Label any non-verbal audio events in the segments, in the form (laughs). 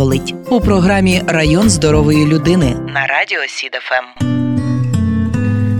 болить у програмі Район здорової людини на радіо СІДФМ.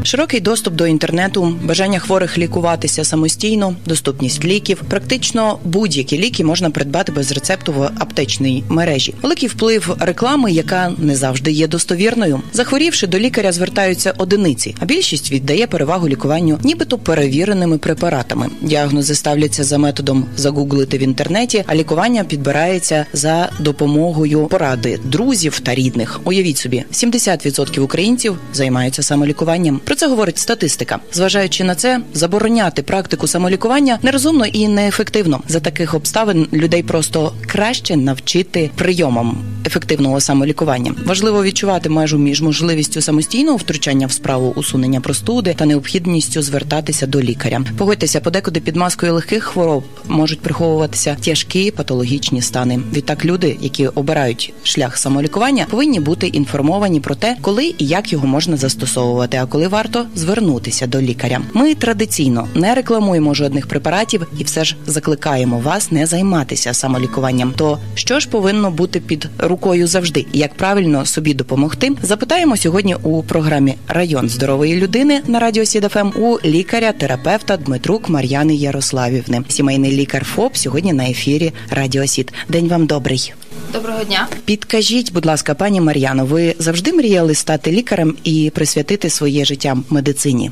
Широкий доступ до інтернету, бажання хворих лікуватися самостійно, доступність ліків. Практично будь-які ліки можна придбати без рецепту в аптечній мережі. Великий вплив реклами, яка не завжди є достовірною. Захворівши до лікаря, звертаються одиниці, а більшість віддає перевагу лікуванню, нібито перевіреними препаратами. Діагнози ставляться за методом загуглити в інтернеті, а лікування підбирається за допомогою поради друзів та рідних. Уявіть собі, 70% українців займаються самолікуванням. Про це говорить статистика. Зважаючи на це, забороняти практику самолікування нерозумно і неефективно. За таких обставин людей просто краще навчити прийомам ефективного самолікування. Важливо відчувати межу між можливістю самостійного втручання в справу усунення простуди та необхідністю звертатися до лікаря. Погодьтеся, подекуди під маскою легких хвороб можуть приховуватися тяжкі патологічні стани. Відтак люди, які обирають шлях самолікування, повинні бути інформовані про те, коли і як його можна застосовувати, а коли варто звернутися до лікаря. Ми традиційно не рекламуємо жодних препаратів і все ж закликаємо вас не займатися самолікуванням. То що ж повинно бути під рукою завжди, як правильно собі допомогти? Запитаємо сьогодні у програмі Район здорової людини на радіо СІДФМ у лікаря-терапевта Дмитрук Мар'яни Ярославівни. Сімейний лікар ФОП сьогодні на ефірі Радіо Сід. День вам добрий. Доброго дня. Підкажіть, будь ласка, пані Мар'яно, ви завжди мріяли стати лікарем і присвятити своє життя медицині?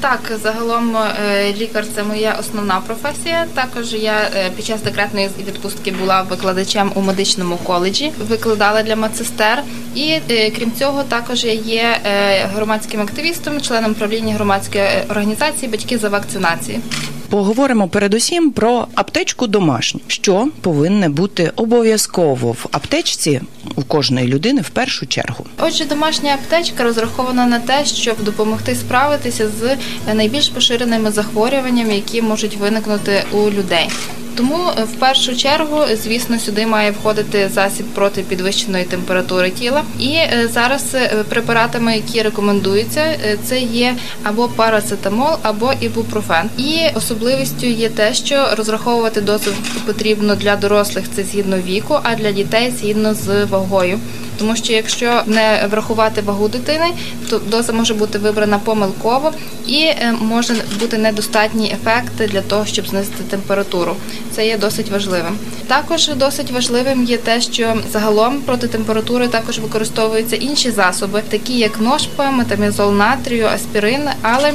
Так, загалом е, лікар це моя основна професія. Також я е, під час декретної відпустки була викладачем у медичному коледжі, викладала для медсестер. І е, крім цього, також я є громадським активістом, членом правління громадської організації Батьки за вакцинації. Поговоримо передусім про аптечку домашню, що повинне бути обов'язково в аптечці у кожної людини в першу чергу. Отже, домашня аптечка розрахована на те, щоб допомогти справитися з найбільш поширеними захворюваннями, які можуть виникнути у людей. Тому е, в першу чергу, звісно, сюди має входити засіб проти підвищеної температури тіла. І е, зараз е, препаратами, які рекомендуються, це є або парацетамол, або ібупрофен. І особливістю є те, що розраховувати дозу потрібно для дорослих це згідно віку, а для дітей згідно з вагою тому що якщо не врахувати вагу дитини, то доза може бути вибрана помилково і е, може бути недостатній ефект для того, щоб знизити температуру. Це є досить важливим. Також досить важливим є те, що загалом проти температури також використовуються інші засоби, такі як ножпа, метамізол натрію, аспірин, але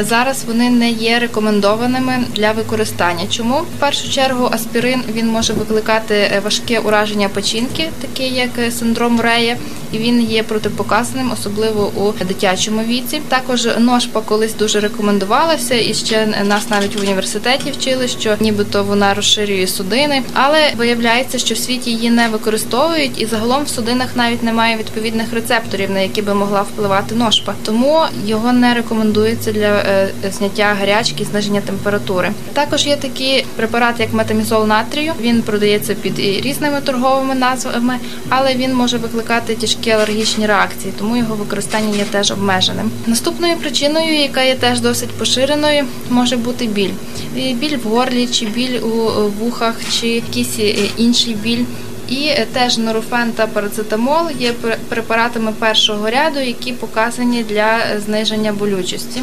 зараз вони не є рекомендованими для використання. Чому в першу чергу аспірин він може викликати е, важке ураження печінки, таке як е, синдром Рея, і він є протипоказаним, особливо у дитячому віці. Також ножпа колись дуже рекомендувалася, і ще нас навіть в університеті вчили, що нібито вона розширює судини, але виявляється, що в світі її не використовують, і загалом в судинах навіть немає відповідних рецепторів, на які би могла впливати ножпа. Тому його не рекомендується для Е, зняття гарячки, зниження температури. Також є такі препарати, як метамізол натрію. Він продається під різними торговими назвами, але він може викликати тяжкі алергічні реакції, тому його використання є теж обмеженим. Наступною причиною, яка є теж досить поширеною, може бути біль. Біль в горлі, чи біль у вухах, чи якийсь е, інший біль. І е, теж норофен та парацетамол є препаратами першого ряду, які показані для е, зниження болючості.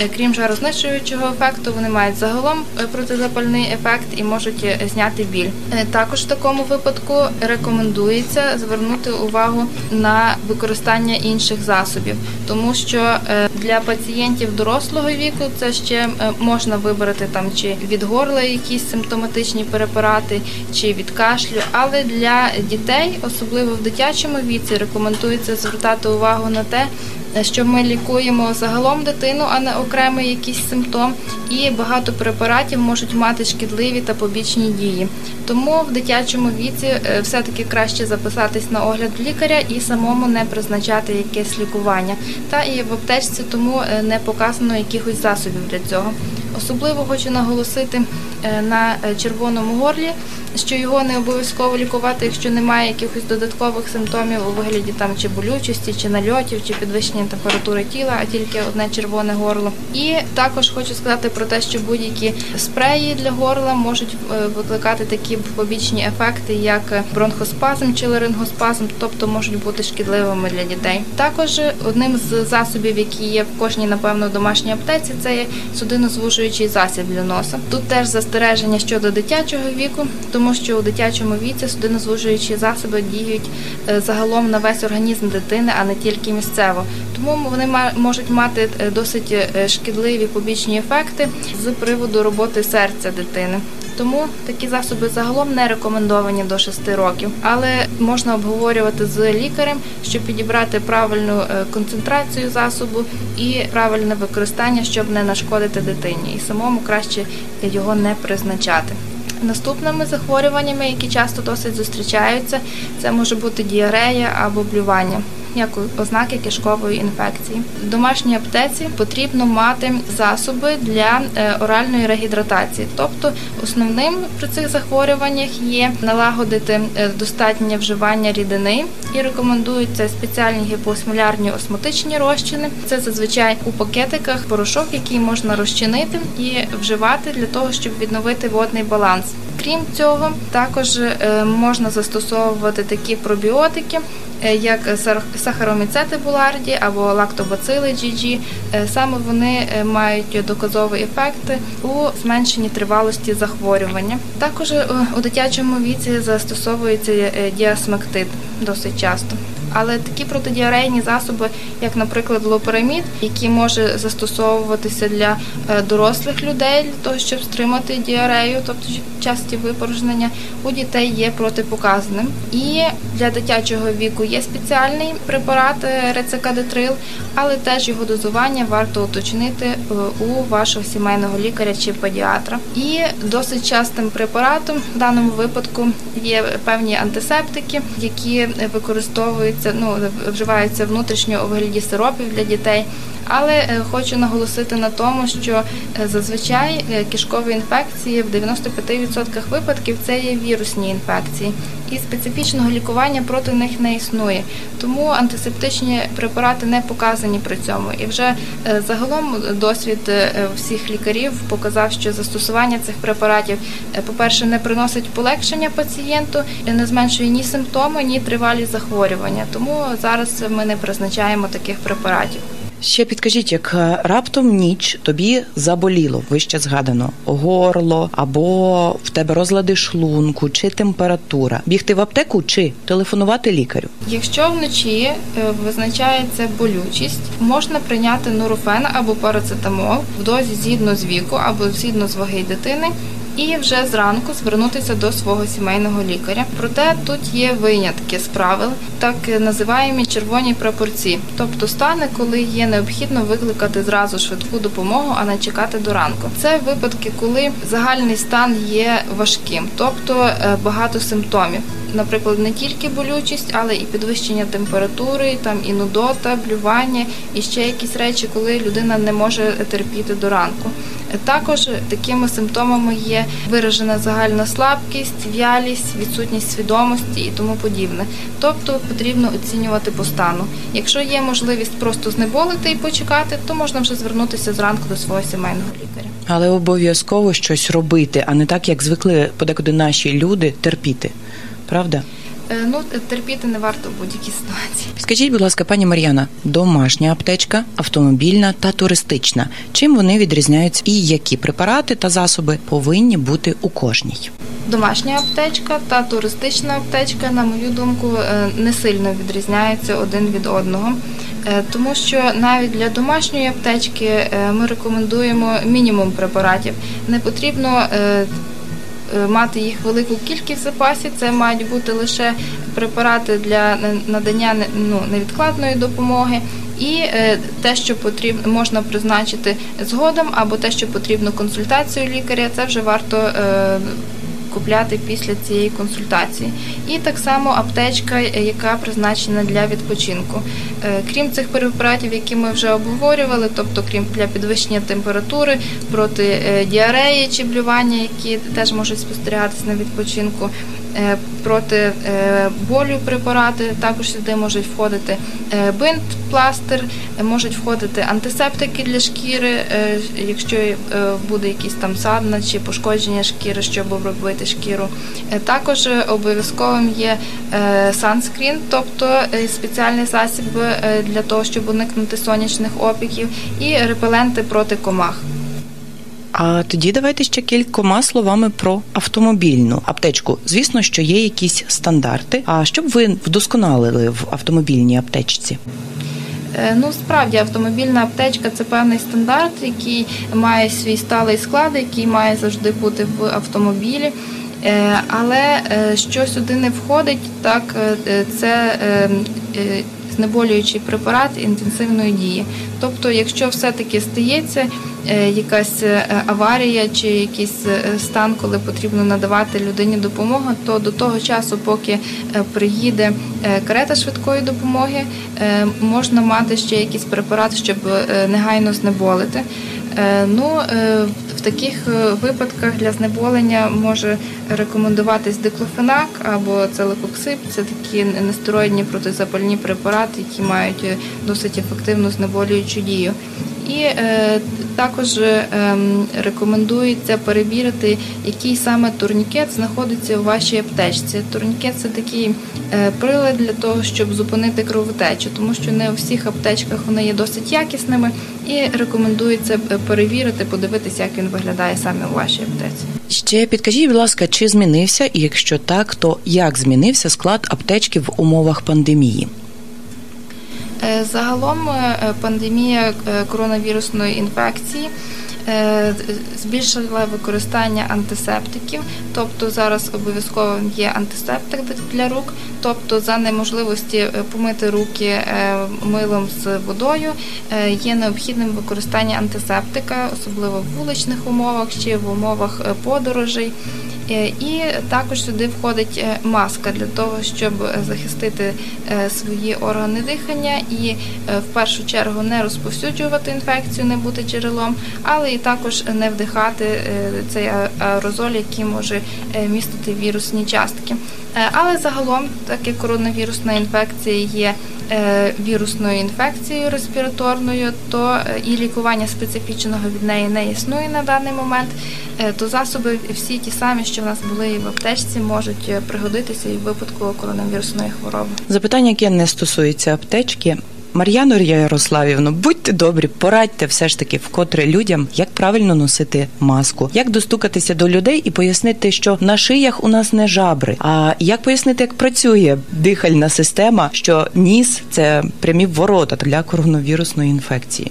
Е, крім жарознижуючого ефекту, вони мають загалом протизапальний ефект і можуть зняти біль. Також в такому випадку рекомендується звернути увагу на використання інших засобів, тому що для пацієнтів дорослого віку це ще можна вибрати там чи від горла якісь симптоматичні препарати, чи від кашлю, але для для дітей, особливо в дитячому віці, рекомендується звертати увагу на те, що ми лікуємо загалом дитину, а не окремий якийсь симптом. І багато препаратів можуть мати шкідливі та побічні дії. Тому в дитячому віці е, все-таки краще записатись на огляд лікаря і самому не призначати якесь лікування. Та і в аптечці тому е, не показано якихось засобів для цього. Особливо хочу наголосити е, на е, червоному горлі, що його не обов'язково лікувати, якщо немає якихось додаткових симптомів у вигляді там чи болючості, чи нальотів, чи підвищення температури тіла, а тільки одне червоне горло. І також хочу сказати про те, що будь-які спреї для горла можуть е, викликати такі побічні ефекти, як бронхоспазм чи ларингоспазм, тобто можуть бути шкідливими для дітей. Також одним з засобів, які є в кожній, напевно, домашній аптеці, це є судинозвужуючий засіб для носа. Тут теж застереження щодо дитячого віку, тому що у дитячому віці судинозвужуючі засоби діють е, загалом на весь організм дитини, а не тільки місцево. Тому вони можуть мати е, досить е, шкідливі побічні ефекти з приводу роботи серця дитини. Тому такі засоби загалом не рекомендовані до 6 років, але можна обговорювати з лікарем, щоб підібрати правильну концентрацію засобу і правильне використання, щоб не нашкодити дитині, і самому краще його не призначати. Наступними захворюваннями, які часто досить зустрічаються, це може бути діарея або блювання. Як ознаки кишкової інфекції. В домашній аптеці потрібно мати засоби для е, оральної регідратації. Тобто основним при цих захворюваннях є налагодити е, достатнє вживання рідини і рекомендуються спеціальні гіпоосмолярні осмотичні розчини. Це зазвичай у пакетиках порошок, який можна розчинити і вживати для того, щоб відновити водний баланс. Крім цього, також е, можна застосовувати такі пробіотики, як сар- сахароміцети буларді або лактобацили GG. Е, Саме вони е, мають доказовий ефект у зменшенні тривалості захворювання. Також е, у дитячому віці застосовується е, діасмектид досить часто. Але такі протидіарейні засоби, як, наприклад, лоперамід, який може застосовуватися для е, дорослих людей для того, щоб стримати діарею, тобто часті випорожнення, у дітей є протипоказаним. І для дитячого віку є спеціальний препарат е, рецикадетрил, але теж його дозування варто уточнити е, у вашого сімейного лікаря чи педіатра. І досить частим препаратом в даному випадку є певні антисептики, які використовуються, ну вживаються внутрішньо у вигляді сиропів для дітей. Але е, хочу наголосити на тому, що е, зазвичай е, кишкові інфекції в 95% випадків це є вірусні інфекції, і специфічного лікування проти них не існує. Тому антисептичні препарати не показані при цьому. І вже загалом досвід всіх лікарів показав, що застосування цих препаратів, по-перше, не приносить полегшення пацієнту, не зменшує ні симптоми, ні тривалі захворювання. Тому зараз ми не призначаємо таких препаратів. Ще підкажіть, як е, раптом ніч тобі заболіло, вище згадано, горло або в тебе розлади шлунку чи температура. Бігти в аптеку чи телефонувати лікарю? Якщо вночі е, визначається болючість, можна прийняти нурофен або парацетамол в дозі згідно з віку або згідно з ваги дитини. І вже зранку звернутися до свого сімейного лікаря. Проте тут є винятки з правил, так називаємо червоні прапорці, тобто стани, коли є необхідно викликати зразу швидку допомогу, а не чекати до ранку. Це випадки, коли загальний стан є важким, тобто е, багато симптомів. Наприклад, не тільки болючість, але і підвищення температури, там і нудота, блювання, і ще якісь речі, коли людина не може терпіти до ранку. Також такими симптомами є виражена загальна слабкість, вялість, відсутність свідомості і тому подібне. Тобто потрібно оцінювати по стану. Якщо є можливість просто знеболити і почекати, то можна вже звернутися зранку до свого сімейного лікаря. Але обов'язково щось робити, а не так, як звикли подекуди наші люди терпіти. Правда? Е, Ну, терпіти не варто в будь-якій ситуації. Скажіть, будь ласка, пані Мар'яна, домашня аптечка, автомобільна та туристична. Чим вони відрізняються і які препарати та засоби повинні бути у кожній? Домашня аптечка та туристична аптечка, на мою думку, е, не сильно відрізняються один від одного. Е, Тому що навіть для домашньої аптечки ми рекомендуємо мінімум препаратів. Не потрібно мати їх велику кількість в запасі. Це мають бути лише препарати для на- надання ну, невідкладної допомоги. І е, те, що потрібно можна призначити згодом, або те, що потрібно консультацію лікаря, це вже варто е, купляти після цієї консультації. І так само аптечка, е, яка призначена для відпочинку. Е, Крім цих препаратів, які ми вже обговорювали, тобто крім для підвищення температури, проти е, діареї чи блювання, які теж можуть спостерігатися на відпочинку. Е, Проти е, болю препарати також сюди можуть входити е, бинт, пластир, можуть входити антисептики для шкіри, якщо буде якийсь там садна чи пошкодження шкіри, щоб обробити шкіру. Також обов'язковим є санскрін, тобто спеціальний засіб для того, щоб уникнути сонячних опіків, і репеленти проти комах. А тоді давайте ще кількома словами про автомобільну аптечку. Звісно, що є якісь стандарти. А що б ви вдосконалили в автомобільній аптечці? Е, Ну, справді, автомобільна аптечка це певний стандарт, який має свій сталий склад, який має завжди бути в автомобілі. Е, Але е, що сюди не входить, так це знеболюючий препарат інтенсивної дії. Тобто, якщо все-таки стається е, якась е, аварія чи якийсь е, стан, коли потрібно надавати людині допомогу, то до того часу, поки приїде карета швидкої допомоги, можна мати ще якийсь препарат, щоб негайно знеболити. Ну, в таких е, випадках для знеболення може рекомендуватись диклофенак або целекоксип. Це такі нестероїдні протизапальні препарати, які мають е, досить ефективну знеболюючу дію. І е, також е, ем, рекомендується перевірити, який саме турнікет знаходиться у вашій аптечці. Турнікет це такий е, прилад для того, щоб зупинити кровотечу, тому що не у всіх аптечках вони є досить якісними, і рекомендується е, перевірити, подивитися, як він виглядає саме у вашій аптеці. Ще підкажіть, будь ласка, чи змінився, і якщо так, то як змінився склад аптечки в умовах пандемії? Е, Загалом е, пандемія е, коронавірусної інфекції збільшила використання антисептиків, тобто зараз обов'язково є антисептик для рук, тобто за неможливості помити руки милом з водою є необхідним використання антисептика, особливо в вуличних умовах чи в умовах подорожей. Е, І також сюди входить е, маска для того, щоб е, захистити свої органи дихання і в першу чергу не розповсюджувати інфекцію, не бути джерелом, але і також не вдихати цей аерозоль, який може містити вірусні частки. Е, Але загалом, так коронавірусна інфекція є е, вірусною інфекцією респіраторною, то е, і лікування специфічного від неї не існує на даний момент. То засоби всі ті самі, що в нас були і в аптечці, можуть пригодитися і в випадку коронавірусної хвороби. Запитання, яке не стосується аптечки. Мар'яно Ярославівно, будьте добрі, порадьте все ж таки вкотре людям, як правильно носити маску, як достукатися до людей і пояснити, що на шиях у нас не жабри. А як пояснити, як працює дихальна система, що ніс це прямі ворота для коронавірусної інфекції.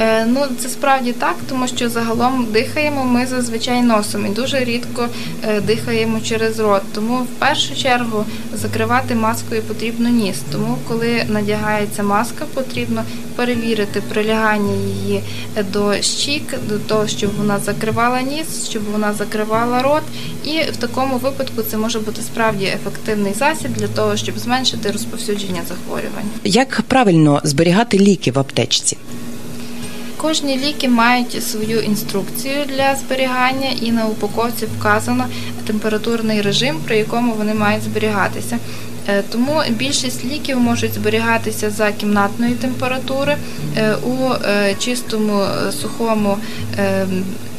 Е, Ну, це справді так, тому що загалом дихаємо ми зазвичай носом і дуже рідко е, дихаємо через рот. Тому в першу чергу закривати маскою потрібно ніс. Тому, коли надягається маска, потрібно перевірити прилягання її до щік, до того, щоб вона закривала ніс, щоб вона закривала рот. І в такому випадку це може бути справді ефективний засіб для того, щоб зменшити розповсюдження захворювань. Як правильно зберігати ліки в аптечці? Кожні ліки мають свою інструкцію для зберігання, і на упаковці вказано температурний режим, при якому вони мають зберігатися. Е, Тому більшість ліків можуть зберігатися за кімнатної температури е, у е, чистому сухому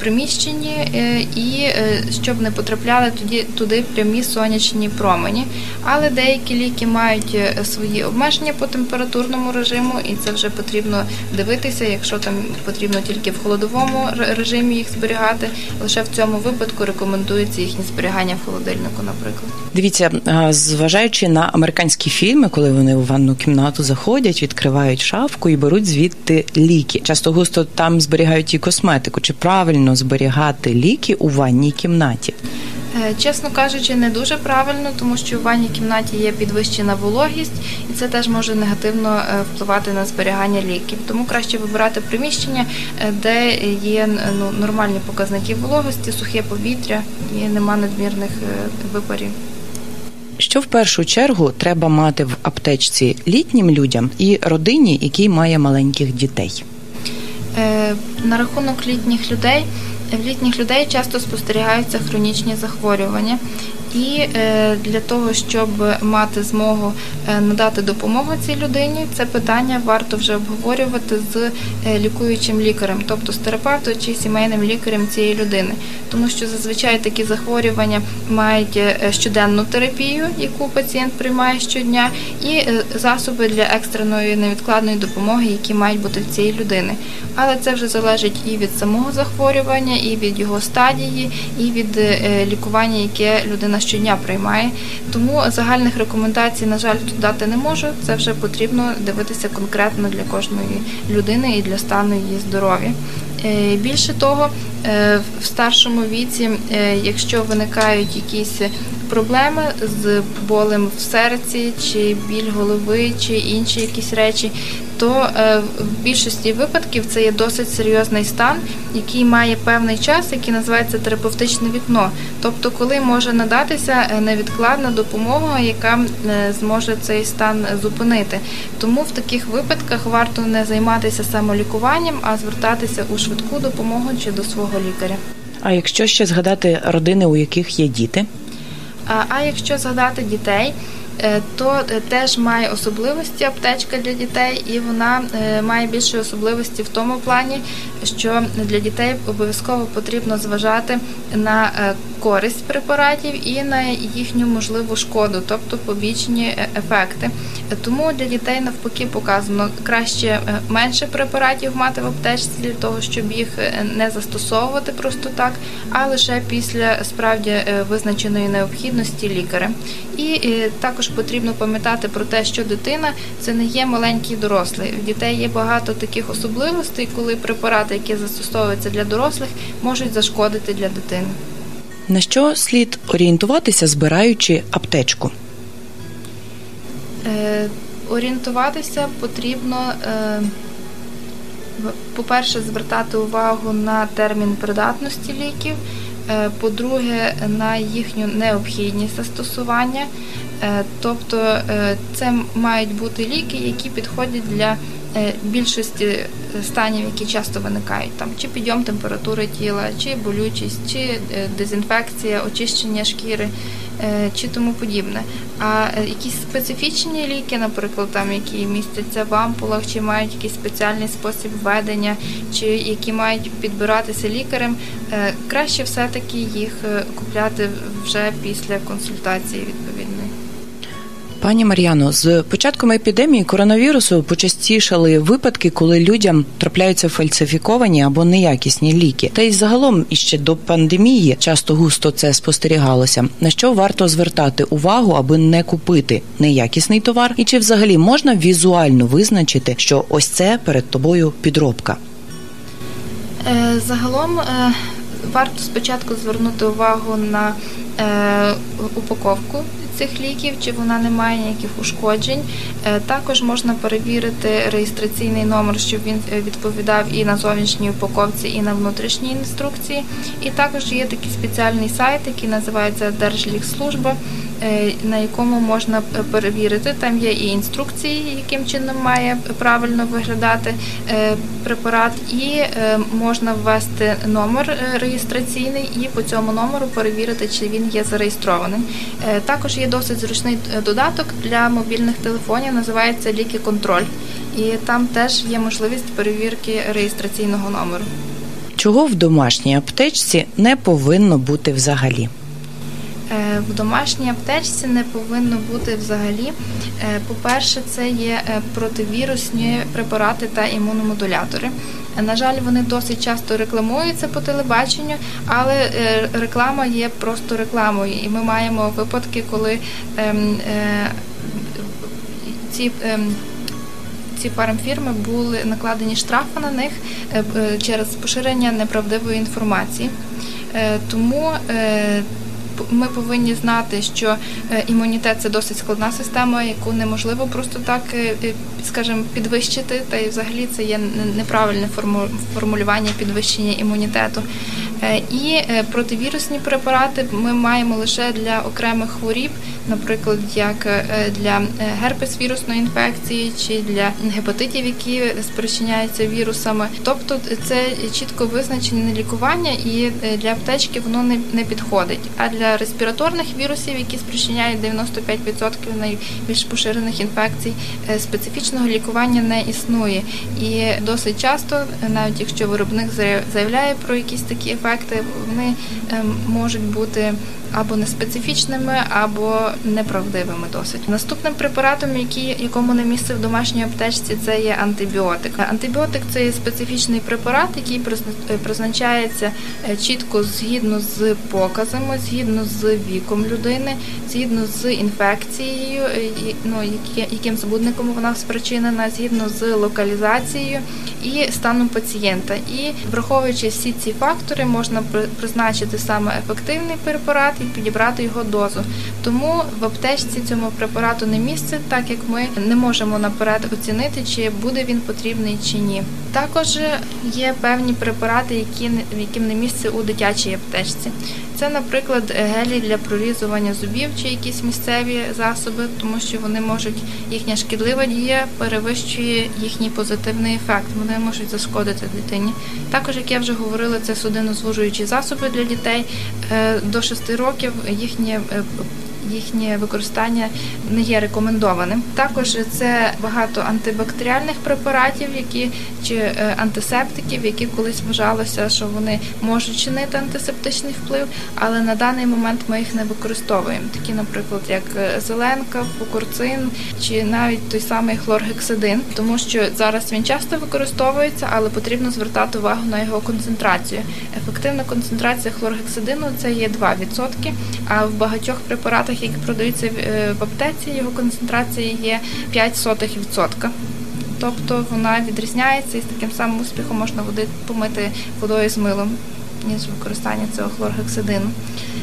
приміщенні е, і е, щоб не потрапляли тоді туди прямі сонячні промені. Але деякі ліки мають е, свої обмеження по температурному режиму, і це вже потрібно дивитися, якщо там потрібно тільки в холодовому режимі їх зберігати. Лише в цьому випадку рекомендується їхнє зберігання в холодильнику, наприклад. Дивіться, зважаючи на американські фільми, коли вони у ванну кімнату заходять, відкривають шафку і беруть звідти ліки. Часто густо там зберігають і косметику. Чи правильно зберігати ліки у ванній кімнаті? Е, Чесно кажучи, не дуже правильно, тому що в ванній кімнаті є підвищена вологість, і це теж може негативно е, впливати на зберігання ліків. Тому краще вибирати приміщення, е, де є ну, нормальні показники вологості, сухе повітря і нема надмірних випарів. Що в першу чергу треба мати в аптечці літнім людям і родині, який має маленьких дітей? Е, На рахунок літніх людей, в літніх людей часто спостерігаються хронічні захворювання. І е, для того, щоб мати змогу е, надати допомогу цій людині, це питання варто вже обговорювати з е, лікуючим лікарем, тобто з терапевтом чи сімейним лікарем цієї людини. Тому що зазвичай такі захворювання мають щоденну терапію, яку пацієнт приймає щодня, і засоби для екстреної невідкладної допомоги, які мають бути в цієї людини. Але це вже залежить і від самого захворювання, і від його стадії, і від лікування, яке людина щодня приймає. Тому загальних рекомендацій, на жаль, тут дати не можу. Це вже потрібно дивитися конкретно для кожної людини і для стану її здоров'я. Е, Більше того, е, в старшому віці, е, якщо виникають якісь проблеми з болем в серці, чи біль голови, чи інші якісь речі, то е, в більшості випадків це є досить серйозний стан, який має певний час, який називається терапевтичне вікно. Тобто, коли може надатися е, невідкладна допомога, яка е, зможе цей стан зупинити. Тому в таких випадках варто не займатися самолікуванням, а звертатися у швидку допомогу чи до свого лікаря. А якщо ще згадати родини, у яких є діти? А, якщо згадати дітей, е, то е, теж має особливості аптечка для дітей, і вона е, має більше особливості в тому плані, що для дітей обов'язково потрібно зважати на користь препаратів і на їхню можливу шкоду, тобто побічні е, ефекти. Тому для дітей навпаки показано краще е, менше препаратів мати в аптечці для того, щоб їх е, не застосовувати просто так, а лише після справді визначеної необхідності лікаря. І також потрібно пам'ятати про те, що дитина це не є маленький дорослий. В дітей є багато таких особливостей, коли препарати, які застосовуються для дорослих, можуть зашкодити для дитини. На що слід орієнтуватися, збираючи аптечку? Е, Орієнтуватися потрібно, е, по-перше, звертати увагу на термін придатності ліків, е, по-друге, на їхню необхідність застосування. Е, Тобто е, це мають бути ліки, які підходять для більшості е, станів, які часто виникають, там чи підйом температури тіла, чи болючість, чи е, дезінфекція, очищення шкіри, е, чи тому подібне. А е, якісь специфічні ліки, наприклад, там які містяться в ампулах, чи мають якийсь спеціальний спосіб введення, чи які мають підбиратися лікарем, е, краще все-таки їх е, купляти вже після консультації відповідної. Пані Мар'яно, з початком епідемії коронавірусу почастішали випадки, коли людям трапляються фальсифіковані або неякісні ліки. Та й загалом іще до пандемії часто густо це спостерігалося. На що варто звертати увагу, аби не купити неякісний товар, і чи взагалі можна візуально визначити, що ось це перед тобою підробка? Е, Загалом е, варто спочатку звернути увагу на е, упаковку цих ліків, чи вона не має ніяких ушкоджень. Е, Також можна перевірити реєстраційний номер, щоб він е, відповідав і на зовнішній упаковці, і на внутрішній інструкції. І також є такий спеціальний сайт, який називається Держлікслужба, на якому можна е, перевірити. Там є і інструкції, яким чином має правильно виглядати е, препарат, і е, можна ввести номер е, реєстраційний і по цьому номеру перевірити, чи він є зареєстрованим. Е, Також є досить зручний е, додаток для мобільних телефонів, називається Ліки Контроль. І там теж є можливість перевірки реєстраційного номеру. Чого в домашній аптечці не повинно бути взагалі? Е, В домашній аптечці не повинно бути взагалі. Е, По-перше, це є е, противірусні препарати та імуномодулятори. На жаль, вони досить часто рекламуються по телебаченню, але реклама є просто рекламою. І ми маємо випадки, коли ем, ці ем, ці фармфірми були накладені штрафи на них через поширення неправдивої інформації. Тому ми повинні знати, що е, імунітет це досить складна система, яку неможливо просто так, е, скажімо, підвищити. Та й взагалі це є неправильне форму- формулювання підвищення імунітету. Е, І е, противірусні препарати ми маємо лише для окремих хворіб, наприклад, як е, для герпес-вірусної інфекції чи для гепатитів, які спричиняються вірусами. Тобто це чітко визначене лікування, і для аптечки воно не, підходить. А для респіраторних вірусів, які спричиняють 95% найбільш поширених інфекцій, специфічного лікування не існує. І досить часто, навіть якщо виробник зая- заявляє про якісь такі ефекти, вони ем, можуть бути або неспецифічними, або неправдивими досить. Наступним препаратом, який, якому не місце в домашній аптечці, це є антибіотик. Антибіотик це є специфічний препарат, який е, призначається е, чітко згідно з показами, згідно з віком людини, згідно з інфекцією, е, ну, яким збудником вона спричинена, згідно з локалізацією і станом пацієнта. І враховуючи всі ці фактори, можна призначити саме ефективний препарат і підібрати його дозу. Тому в аптечці цьому препарату не місце, так як ми не можемо наперед оцінити, чи буде він потрібний чи ні. Також є певні препарати, які яким не місце у дитячій аптечці. Це, наприклад, гелі для прорізування зубів чи якісь місцеві засоби, тому що вони можуть їхня шкідлива дія перевищує їхній позитивний ефект. Вони можуть зашкодити дитині. Також, як я вже говорила, це судинозвужуючі засоби для дітей Е, до 6 років. Їхнє е, Їхнє використання не є рекомендованим. Також це багато антибактеріальних препаратів, які чи е, антисептиків, які колись вважалося, що вони можуть чинити антисептичний вплив, але на даний момент ми їх не використовуємо. Такі, наприклад, як е, зеленка, фукурцин чи навіть той самий хлоргексидин, тому що зараз він часто використовується, але потрібно звертати увагу на його концентрацію. Ефективна концентрація хлоргексидину це є 2%, а в багатьох препаратах, які продаються в- е, аптеці, його концентрація є 0,05%. Тобто вона відрізняється і з таким самим успіхом можна води помити водою з милом, ніж використання цього хлоргексидину.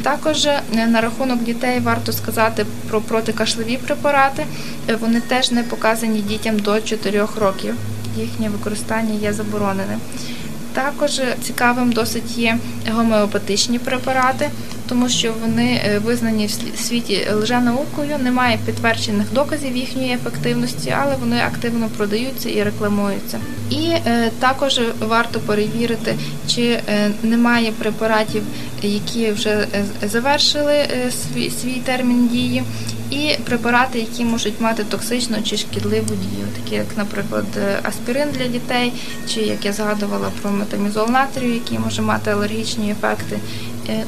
Також е, на рахунок дітей варто сказати про протикашлеві препарати. Е, Вони теж не показані дітям до 4 років. Їхнє використання є забороненим. Також цікавим досить є гомеопатичні препарати, тому що вони е, визнані в світі лженаукою, немає підтверджених доказів їхньої ефективності, але вони активно продаються і рекламуються. І е, також варто перевірити, чи е, немає препаратів, які вже завершили свій, термін дії, і препарати, які можуть мати токсичну чи шкідливу дію, такі як, наприклад, аспірин для дітей, чи як я згадувала про метамізол натрію, який може мати алергічні ефекти,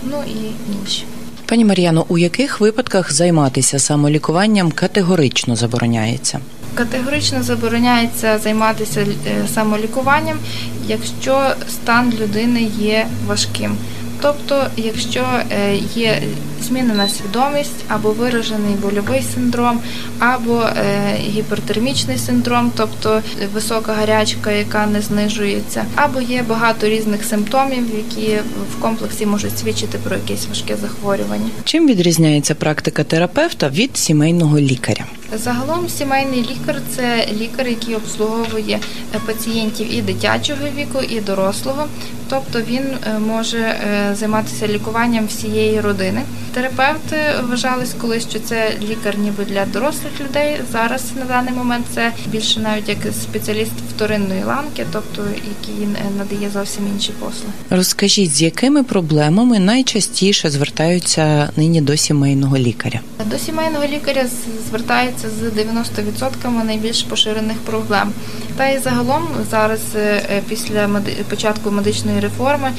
ну і інші. Пані Мар'яно, у яких випадках займатися самолікуванням категорично забороняється? Категорично забороняється займатися е, самолікуванням, якщо стан людини є важким. Тобто, якщо е, є змінена свідомість або виражений больовий синдром, або е, гіпертермічний синдром, тобто висока гарячка, яка не знижується, або є багато різних симптомів, які в комплексі можуть свідчити про якесь важке захворювання. Чим відрізняється практика терапевта від сімейного лікаря? Загалом сімейний лікар це лікар, який обслуговує пацієнтів і дитячого віку, і дорослого. Тобто він е, може е, займатися лікуванням всієї родини. Терапевти вважались колись, що це лікар ніби для дорослих людей. Зараз на даний момент це більше навіть як спеціаліст вторинної ланки, тобто який е, надає зовсім інші послуги. Розкажіть, з якими проблемами найчастіше звертаються нині до сімейного лікаря? До сімейного лікаря з- звертаються з 90% найбільш поширених проблем. Та й загалом зараз, е, е, після початку медичної реформи,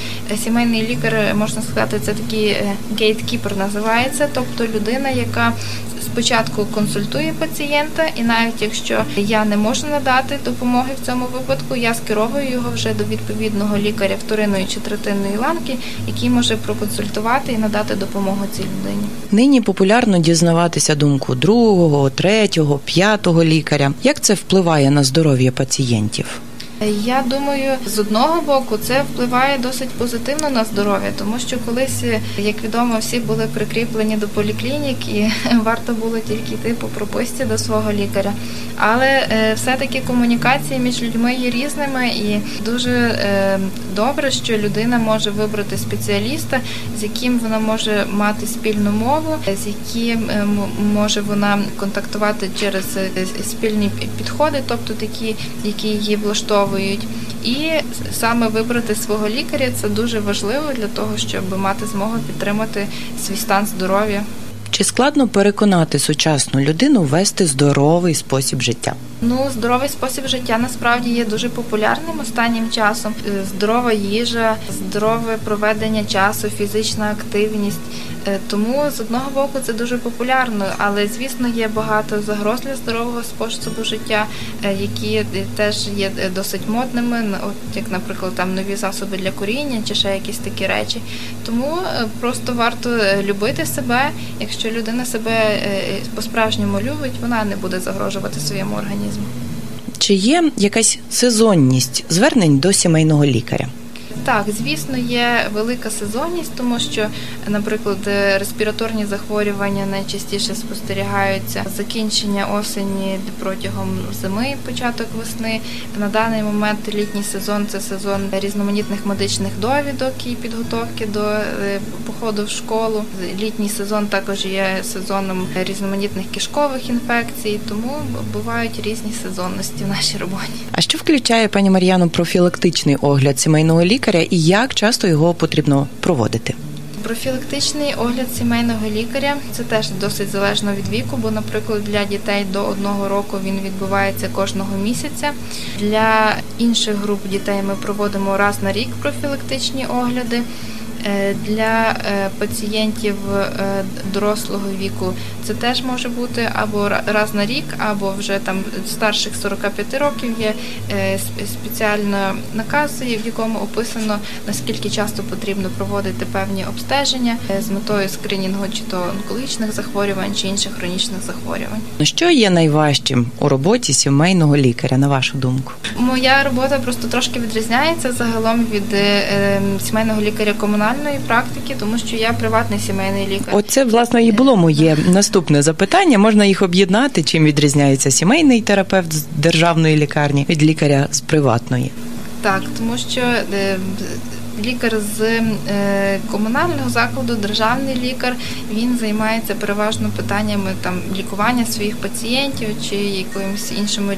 сімейний лікар, можна сказати, це такий гейткіпер називається, тобто людина, яка спочатку консультує пацієнта, і навіть якщо я не можу надати допомоги в цьому випадку, я скеровую його вже до відповідного лікаря вторинної чи третинної ланки, який може проконсультувати і надати допомогу цій людині. Нині популярно дізнаватися думку другого, третього, п'ятого лікаря. Як це впливає на здоров'я пацієнтів? Я думаю, з одного боку це впливає досить позитивно на здоров'я, тому що колись, як відомо, всі були прикріплені до поліклінік і (laughs) варто було тільки йти по прописці до свого лікаря. Але е, все-таки комунікації між людьми є різними, і дуже е, добре, що людина може вибрати спеціаліста, з яким вона може мати спільну мову, з яким е, може вона контактувати через спільні підходи, тобто такі, які її влаштовують. І саме вибрати свого лікаря це дуже важливо для того, щоб мати змогу підтримати свій стан здоров'я. Чи складно переконати сучасну людину вести здоровий спосіб життя? Ну, здоровий спосіб життя насправді є дуже популярним останнім часом. Е, Здорова їжа, здорове проведення часу, фізична активність. Е, Тому з одного боку це дуже популярно, але звісно є багато загроз для здорового способу життя, е, які е, теж є досить модними, от як, наприклад, там нові засоби для куріння чи ще якісь такі речі. Тому просто варто любити себе. Якщо людина себе по-справжньому любить, вона не буде загрожувати своєму організму. Чи є якась сезонність звернень до сімейного лікаря? Так, звісно, є велика сезонність, тому що, наприклад, е, респіраторні захворювання найчастіше спостерігаються закінчення осені протягом зими, початок весни. На даний момент літній сезон це сезон різноманітних медичних довідок і підготовки до е, походу в школу. Літній сезон також є сезоном різноманітних кишкових інфекцій, тому бувають різні сезонності в нашій роботі. А що включає пані Мар'яно профілактичний огляд сімейного лікаря і як часто його потрібно проводити? Профілактичний огляд сімейного лікаря це теж досить залежно від віку, бо, наприклад, для дітей до одного року він відбувається кожного місяця. Для інших груп дітей ми проводимо раз на рік профілактичні огляди. Е, Для е, пацієнтів е, дорослого віку це теж може бути або раз на рік, або вже там старших 45 років є сп- спеціально наказ, в якому описано наскільки часто потрібно проводити певні обстеження з метою скринінгу чи то онкологічних захворювань, чи інших хронічних захворювань. Що є найважчим у роботі сімейного лікаря, на вашу думку? Моя робота просто трошки відрізняється загалом від е, е, сімейного лікаря комунальної практики, тому що я приватний сімейний лікар. Оце власне і було моє наступне запитання. Можна їх об'єднати? Чим відрізняється сімейний терапевт з державної лікарні від лікаря з приватної? Так, тому що е, лікар з е, комунального закладу, державний лікар, він займається переважно питаннями там лікування своїх пацієнтів чи якимись іншими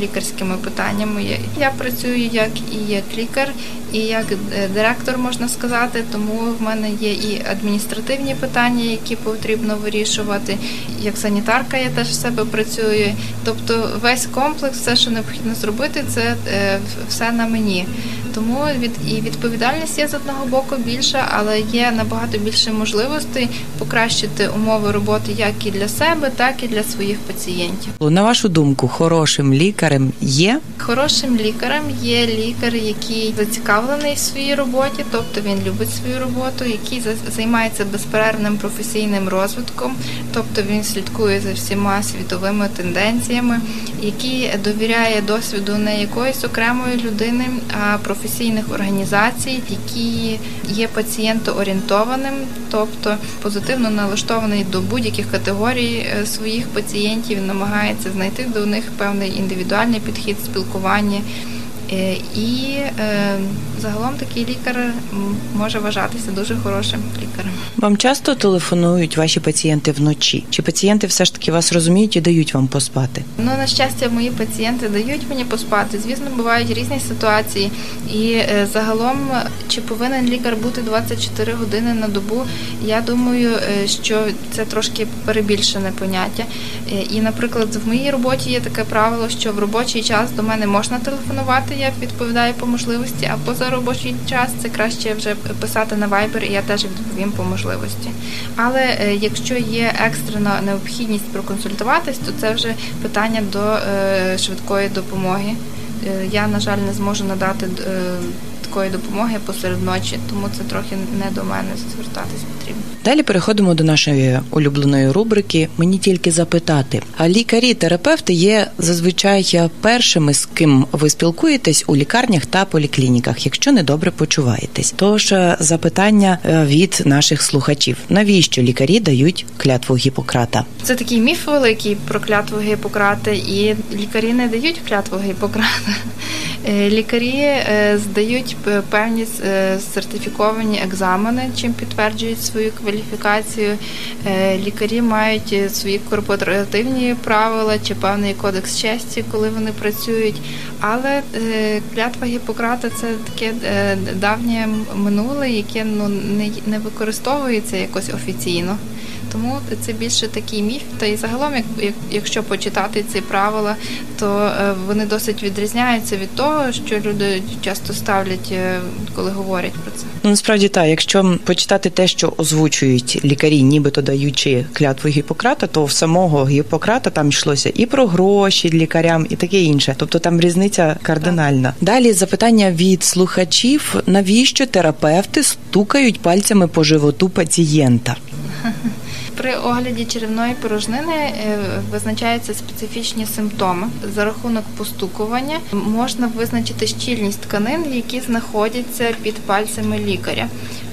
лікарськими питаннями. Я працюю як і як лікар, і як е, директор, можна сказати, тому в мене є і адміністративні питання, які потрібно вирішувати. Як санітарка я теж в себе працюю. Тобто весь комплекс, все, що необхідно зробити, це е, все на мені. Тому від і відповідальність є з одного боку більша, але є набагато більше можливостей покращити умови роботи як і для себе, так і для своїх пацієнтів. На вашу думку, хорошим лікарем є Хорошим лікарем є лікар, який зацікавлений в своїй роботі, тобто він любить свою роботу, який за- займається безперервним професійним розвитком, тобто він слідкує за всіма світовими тенденціями, який довіряє досвіду не якоїсь окремої людини, а професійних організацій, які є пацієнтоорієнтованим, тобто позитивно налаштований до будь-яких категорій е, своїх пацієнтів, намагається знайти до них певний індивідуальний підхід спілкування. Е, І е, загалом такий лікар може вважатися дуже хорошим лікарем. вам часто телефонують ваші пацієнти вночі? Чи пацієнти все ж таки вас розуміють і дають вам поспати? Ну, на щастя, мої пацієнти дають мені поспати. Звісно, бувають різні ситуації. І е, загалом, чи повинен лікар бути 24 години на добу, я думаю, що це трошки перебільшене поняття. І, наприклад, в моїй роботі є таке правило, що в робочий час до мене можна телефонувати, я відповідаю по можливості, а поза робочий час це краще вже писати на Viber, і я теж відповім по можливості. Але е, якщо є екстрена необхідність проконсультуватись, то це вже питання до е, швидкої допомоги. Е, Я, на жаль, не зможу надати швидкої допомоги посеред ночі, тому це трохи не до мене звертатись потрібно. Далі переходимо до нашої улюбленої рубрики. Мені тільки запитати. А лікарі, терапевти є зазвичай першими, з ким ви спілкуєтесь у лікарнях та поліклініках, якщо недобре почуваєтесь. Тож е, запитання е, від наших слухачів: навіщо лікарі дають клятву Гіппократа? Це такий міф великий про клятву Гіппократа, і лікарі не дають клятву Гіппократа. Е, Лікарі е, здають певні е, сертифіковані екзамени, чим підтверджують свою кваліфікацію. Лікарі мають свої корпоративні правила чи певний кодекс честі, коли вони працюють. Але клятва Гіппократа це таке давнє минуле, яке ну не використовується якось офіційно. Тому це більше такий міф. Та і загалом, як, як якщо почитати ці правила, то е, вони досить відрізняються від того, що люди часто ставлять, е, коли говорять про це. Ну насправді так, якщо почитати те, що озвучують лікарі, нібито даючи клятву Гіппократа, то в самого Гіппократа там йшлося і про гроші лікарям, і таке інше. Тобто там різниця кардинальна. Далі запитання від слухачів: навіщо терапевти стукають пальцями по животу пацієнта? (laughs) При огляді черевної порожнини е, визначаються специфічні симптоми. За рахунок постукування можна визначити щільність тканин, які знаходяться під пальцями лікаря.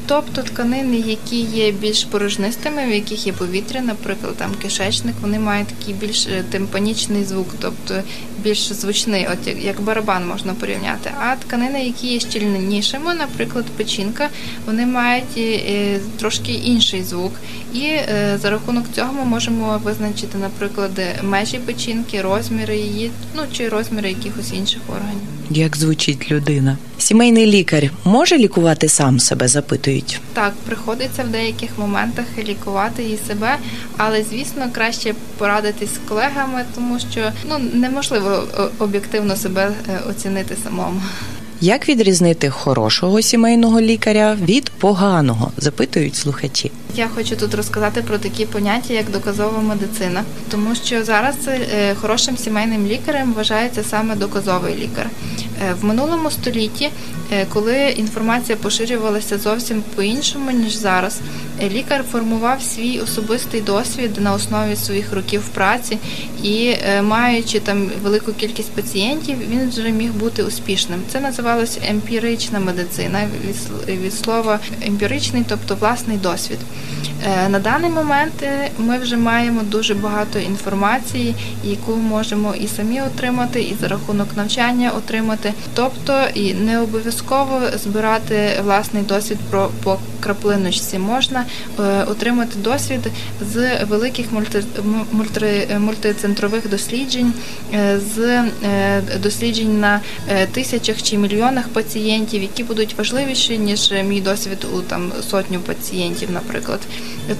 Тобто тканини, які є більш порожнистими, в яких є повітря, наприклад, там кишечник, вони мають такий більш е, тимпанічний звук, тобто більш звучний, от як, як барабан можна порівняти. А тканини, які є щільнішими, наприклад, печінка, вони мають е, трошки інший звук. І е, за рахунок цього ми можемо визначити, наприклад, межі печінки, розміри її, ну чи розміри якихось інших органів. Як звучить людина? Сімейний лікар може лікувати сам себе? Запитують. Так, приходиться в деяких моментах лікувати і себе, але звісно краще порадитись з колегами, тому що ну неможливо об'єктивно себе е, оцінити самому. Як відрізнити хорошого сімейного лікаря від поганого? Запитують слухачі. Я хочу тут розказати про такі поняття, як доказова медицина, тому що зараз е, хорошим сімейним лікарем вважається саме доказовий лікар. Е, В минулому столітті, е, коли інформація поширювалася зовсім по-іншому ніж зараз, лікар формував свій особистий досвід на основі своїх років праці і, маючи там велику кількість пацієнтів, він вже міг бути успішним. Це називалося емпірична медицина від слова емпіричний, тобто власний досвід. Е, На даний момент е, ми вже маємо дуже багато інформації, яку можемо і самі отримати, і за рахунок навчання отримати. Тобто і не обов'язково збирати власний досвід про по краплиночці. Можна е, отримати досвід з великих мульти, м- мультри- мультицентрових досліджень, з досліджень на тисячах чи мільйонах пацієнтів, які будуть важливіші ніж мій досвід у там сотню пацієнтів, наприклад.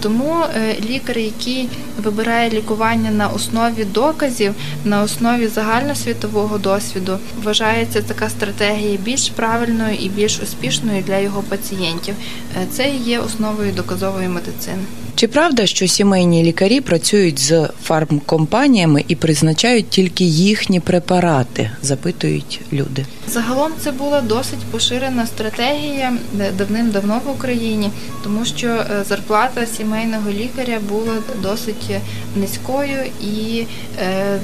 Тому е, лікар, який вибирає лікування на основі доказів, на основі загальносвітового досвіду, вважається така стратегія більш правильною і більш успішною для його пацієнтів. Е, Це і є основою доказової медицини. Чи правда, що сімейні лікарі працюють з фармкомпаніями і призначають тільки їхні препарати? Запитують люди. Загалом це була досить поширена стратегія е, давним-давно в Україні, тому що е, зарплата сімейного лікаря була досить низькою і е,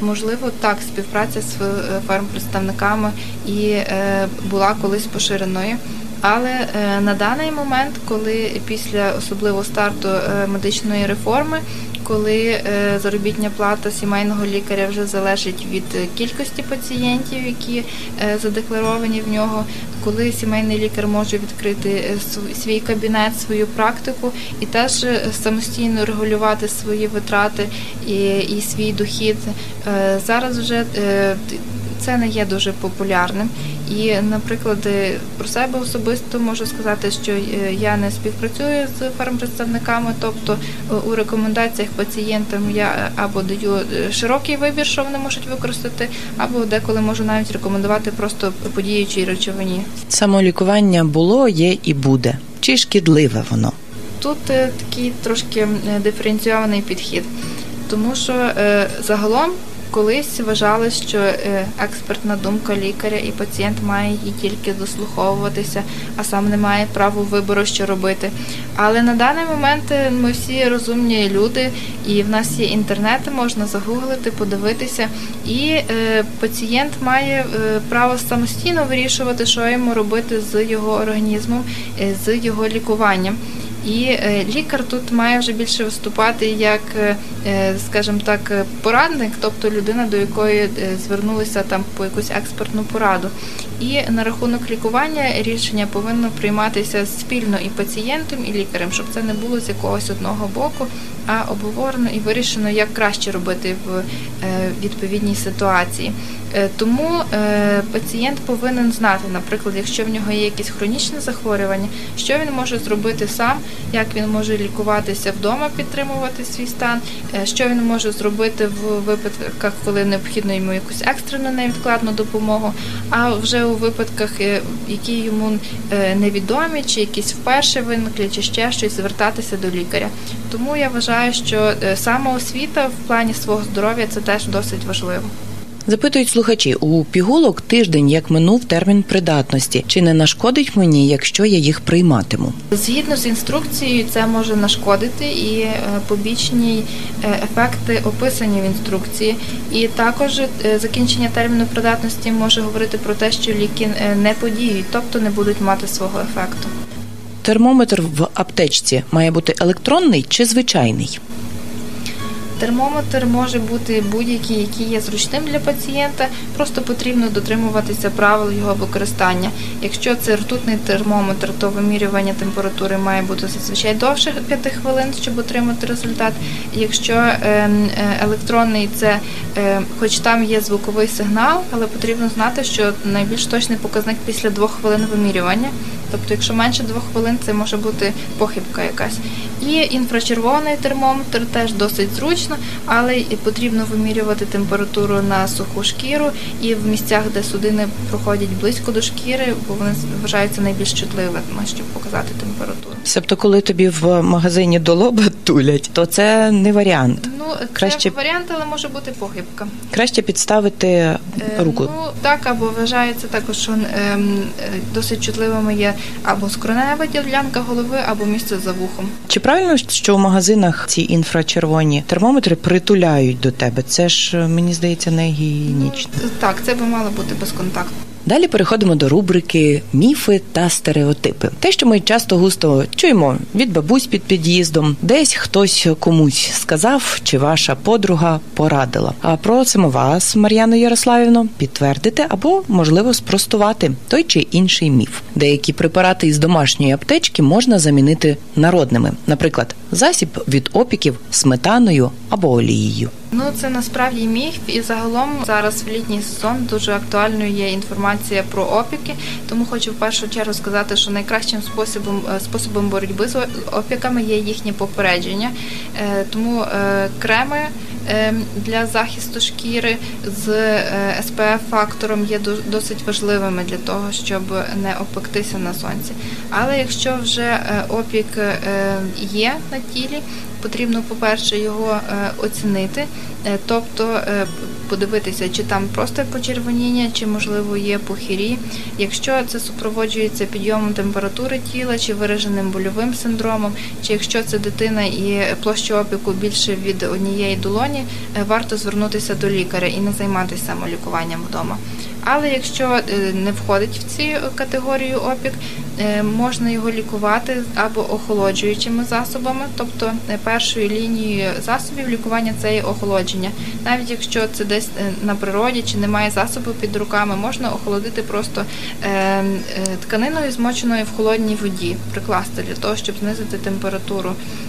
можливо так співпраця з е, фармпредставниками і е, була колись поширеною. Але е, на даний момент, коли після особливо старту е, медичної реформи, коли е, заробітня плата сімейного лікаря вже залежить від кількості пацієнтів, які задекларовані в нього, коли сімейний лікар може відкрити свій кабінет, свою практику і теж самостійно регулювати свої витрати і, і свій дохід, зараз вже це не є дуже популярним. І, наприклад, е, про себе особисто можу сказати, що е, я не співпрацюю з фармпредставниками, тобто е, у рекомендаціях пацієнтам я або даю широкий вибір, що вони можуть використати, або деколи можу навіть рекомендувати просто по діючій речовині. Самолікування було, є і буде. Чи шкідливе воно? Тут такий трошки диференційований підхід, тому що загалом колись вважалось, що е, експертна думка лікаря і пацієнт має її тільки дослуховуватися, а сам не має права вибору, що робити. Але на даний момент е, ми всі розумні люди, і в нас є інтернет, можна загуглити, подивитися. І е, пацієнт має право самостійно вирішувати, що йому робити з його організмом, з його лікуванням. І е, лікар тут має вже більше виступати як, е, е, скажімо так, порадник, тобто людина, до якої звернулися там по якусь експертну пораду. І на рахунок лікування рішення повинно прийматися спільно і пацієнтом, і лікарем, щоб це не було з якогось одного боку, а обговорено і вирішено, як краще робити в е, відповідній ситуації. Е, Тому е, пацієнт повинен знати, наприклад, якщо в нього є якісь хронічне захворювання, що він може зробити сам, як він може лікуватися вдома, підтримувати свій стан, що він може зробити в випадках, коли необхідно йому якусь екстрену невідкладну допомогу, а вже у випадках, які йому невідомі, чи якісь вперше виникли, чи ще щось, звертатися до лікаря. Тому я вважаю, що е, самоосвіта в плані свого здоров'я це теж досить важливо. Запитують слухачі у пігулок тиждень, як минув термін придатності. Чи не нашкодить мені, якщо я їх прийматиму? Згідно з інструкцією, це може нашкодити і е, побічні е, ефекти описані в інструкції. І також закінчення терміну придатності може говорити про те, що ліки не подіють, тобто не будуть мати свого ефекту. Термометр в аптечці має бути електронний чи звичайний? Термометр може бути будь-який, який є зручним для пацієнта. Просто потрібно дотримуватися правил його використання. Якщо це ртутний термометр, то вимірювання температури має бути зазвичай довше 5 хвилин, щоб отримати результат. Якщо е, е, електронний, це е, хоч там є звуковий сигнал, але потрібно знати, що найбільш точний показник після 2 хвилин вимірювання. Тобто, якщо менше двох хвилин, це може бути похибка якась. І інфрачервоний термометр теж досить зручно, але потрібно вимірювати температуру на суху шкіру і в місцях, де судини проходять близько до шкіри, бо вони вважаються найбільш чутливими, щоб показати температуру. Себто, коли тобі в магазині до лоба тулять, то це не варіант. Ну, це Краще- варіант, але може бути похибка. Краще підставити Е, руку. Ну так, або вважається також, що ем, е, досить чутливими є або скронева ділянка голови, або місце за вухом. Чи правильно, що в магазинах ці інфрачервоні термометри притуляють до тебе? Це ж е, мені здається не гігієнічно. Ну, так, це би мало бути безконтактно. Далі переходимо до рубрики міфи та стереотипи. Те, що ми часто густо чуємо від бабусь під під'їздом, десь хтось комусь сказав, чи ваша подруга порадила. А просимо вас, Мар'яно Ярославівно, підтвердити або можливо спростувати той чи інший міф. Деякі препарати із домашньої аптечки можна замінити народними, наприклад, засіб від опіків сметаною або олією. Ну це насправді міф, і загалом зараз в літній сезон дуже актуальною є інформація про опіки. Тому хочу в першу чергу сказати, що найкращим способом е, способом боротьби з опіками є їхнє попередження. Е, Тому е, креми для захисту шкіри з СПФ фактором є до- досить важливими для того, щоб не опектися на сонці. Але якщо вже опік є на тілі, потрібно, по-перше, його е, оцінити, е, тобто е, подивитися, чи там просто почервоніння, чи можливо є похирі. Якщо це супроводжується підйомом температури тіла, чи вираженим больовим синдромом, чи якщо це дитина і площа опіку більше від однієї долоні, варто звернутися до лікаря і не займатися самолікуванням вдома. Але якщо не входить в ці категорію опік, можна його лікувати або охолоджуючими засобами, тобто е, першою лінією засобів лікування це є охолодження. Навіть якщо це десь е, на природі чи немає засобу під руками, можна охолодити просто е, е, тканиною, змоченою в холодній воді, прикласти для того, щоб знизити температуру е,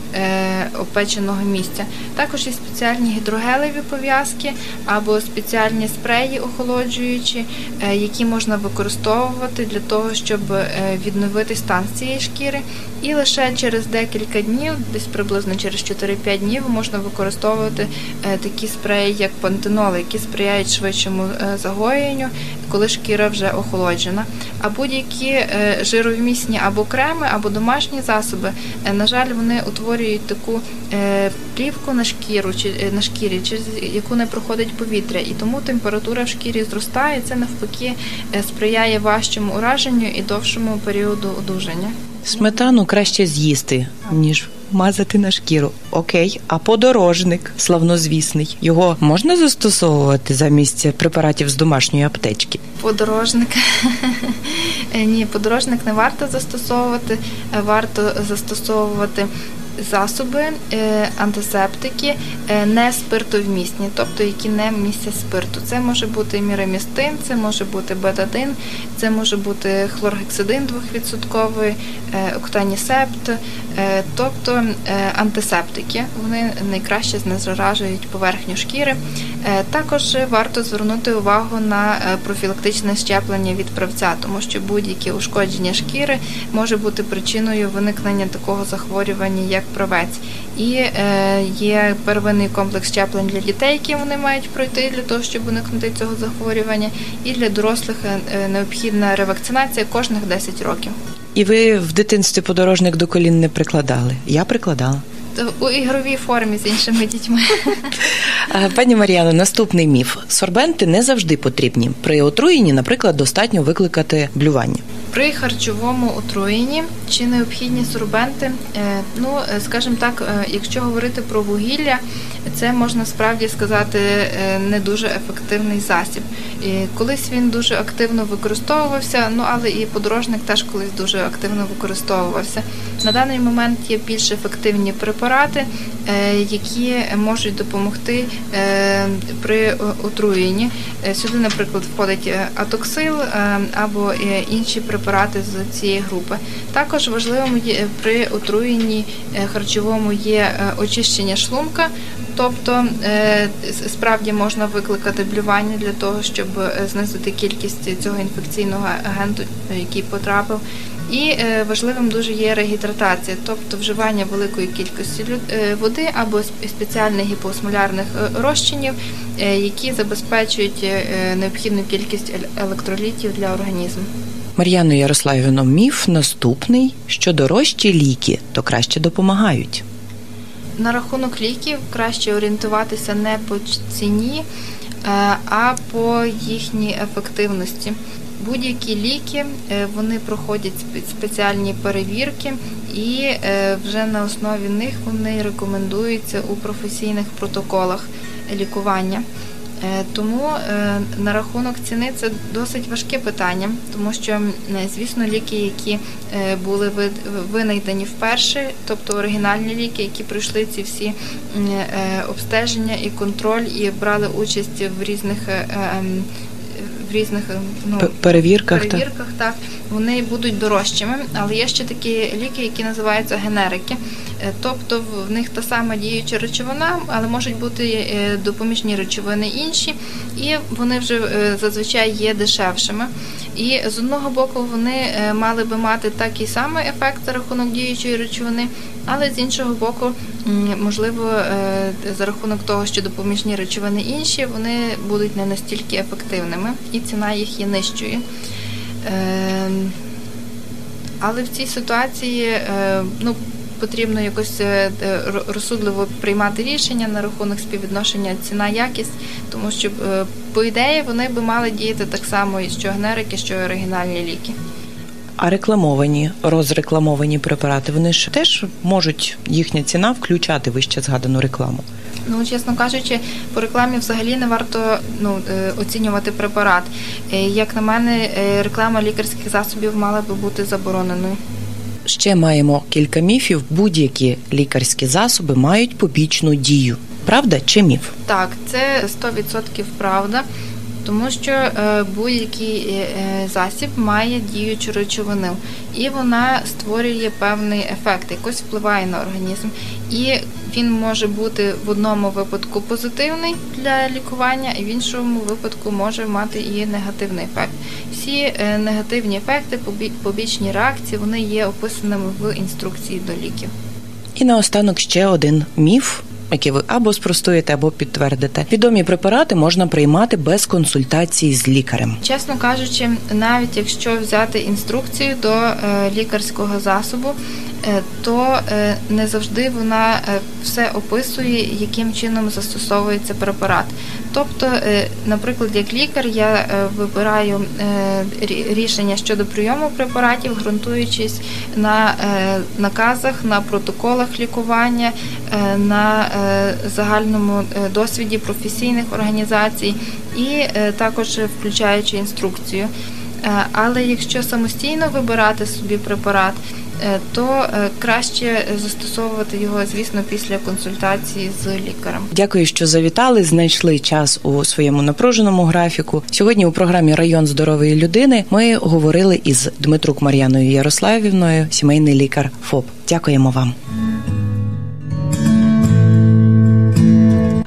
опеченого місця. Також є спеціальні гідрогелеві пов'язки або спеціальні спреї охолоджуючі, е, які можна використовувати для того, щоб е, відновити стан цієї шкіри. І лише через декілька днів, десь приблизно через 4-5 днів, можна використовувати е, такі спреї, як пантеноли, які сприяють швидшому е, загоєнню, коли шкіра вже охолоджена. А будь-які е, жировмісні або креми, або домашні засоби, е, на жаль, вони утворюють утворюють таку е, плівку на шкіру чи е, на шкірі, через яку не проходить повітря, і тому температура в шкірі зростає. Це навпаки е, сприяє важчому ураженню і довшому періоду одужання. Сметану краще з'їсти, ніж мазати на шкіру. Окей, а подорожник славнозвісний. Його можна застосовувати замість препаратів з домашньої аптечки? Подорожник. (laughs) Ні, подорожник не варто застосовувати, варто застосовувати засоби, е, антисептики, е, не спиртовмісні, тобто які не містять спирту. Це може бути мірамістин, це може бути бетадин, це може бути хлоргексидин 2%, е, октанісепт, тобто антисептики. Вони найкраще знезаражують поверхню шкіри. Також варто звернути увагу на профілактичне щеплення від правця, тому що будь-яке ушкодження шкіри може бути причиною виникнення такого захворювання, як правець. І е, є первинний комплекс щеплень для дітей, які вони мають пройти для того, щоб уникнути цього захворювання. І для дорослих е, е, необхідна ревакцинація кожних 10 років. І ви в дитинстві подорожник до колін не прикладали? Я прикладала. У ігровій формі з іншими дітьми. Пані Мар'яно, наступний міф: сорбенти не завжди потрібні. При отруєнні, наприклад, достатньо викликати блювання. При харчовому отруєнні чи необхідні сорбенти, Е, ну е, скажімо так, е, якщо говорити про вугілля, це можна справді сказати е, не дуже ефективний засіб. І колись він дуже активно використовувався, ну але і подорожник теж колись дуже активно використовувався. На даний момент є більш ефективні препарати, е, які можуть допомогти е, при отруєнні. Е, Сюди, наприклад, входить атоксил або інші препарати з цієї групи. Також важливим при отруєнні харчовому є очищення шлунка. Тобто справді можна викликати блювання для того, щоб знизити кількість цього інфекційного агенту, який потрапив. І е, важливим дуже є регідратація, тобто вживання великої кількості е, води або спеціальних гіпоосмолярних е, розчинів, які забезпечують необхідну кількість електролітів для організму. Мар'яно Ярославівно, міф наступний: що дорожчі ліки то краще допомагають. На рахунок ліків краще орієнтуватися не по ціні, а по їхній ефективності. Будь-які ліки е, вони проходять спеціальні перевірки, і е, вже на основі них вони рекомендуються у професійних протоколах лікування. Е, Тому на рахунок ціни це досить важке питання, тому що, звісно, ліки, які були винайдені вперше, тобто оригінальні ліки, які пройшли ці всі обстеження і контроль, і брали участь в різних в різних е, ну, перевірках перевірках, так вони будуть дорожчими, але є ще такі ліки, які називаються генерики. Е, Тобто в- них та сама діюча речовина, але можуть бути е, допоміжні речовини інші, і вони вже зазвичай є дешевшими. І з одного боку вони мали би мати такий самий ефект за рахунок діючої речовини, але з іншого боку, можливо, е, за рахунок того, що допоміжні речовини інші, вони будуть не настільки ефективними, і ціна їх є нижчою. Ем, Але в цій ситуації е, ну, потрібно якось е, ро- розсудливо приймати рішення на рахунок співвідношення ціна-якість, тому що, по ідеї, вони би мали діяти так само, що генерики, що і оригінальні ліки. А рекламовані, розрекламовані препарати, вони ж теж можуть їхня ціна включати вище згадану рекламу. Ну, чесно кажучи, по рекламі взагалі не варто ну, е, оцінювати препарат. Е, Як на мене, е, реклама лікарських засобів мала би бути забороненою. Ще маємо кілька міфів. Будь-які лікарські засоби мають побічну дію. Правда чи міф? Так, це 100% правда, тому що е, будь-який е, е, засіб має діючу речовину, і вона створює певний ефект, якось впливає на організм. І він може бути в одному випадку позитивний для лікування, і в іншому випадку може мати і негативний ефект. Всі негативні ефекти, побі- побічні реакції, вони є описаними в інструкції до ліків. І наостанок ще один міф. Який ви або спростуєте, або підтвердите. Відомі препарати можна приймати без консультації з лікарем. Чесно кажучи, навіть якщо взяти інструкцію до е, лікарського засобу, то е, не завжди вона е, все описує, яким чином застосовується препарат. Тобто, е, наприклад, як лікар, я е, вибираю е, рішення щодо прийому препаратів, ґрунтуючись на е, наказах, на протоколах лікування, е, на е, загальному е, досвіді професійних організацій і е, також включаючи інструкцію. Е, Але якщо самостійно вибирати собі препарат, е, то е, краще застосовувати його, звісно, після консультації з лікарем. Дякую, що завітали, знайшли час у своєму напруженому графіку. Сьогодні у програмі Район здорової людини ми говорили із Дмитрук Мар'яною Ярославівною, сімейний лікар ФОП. Дякуємо вам.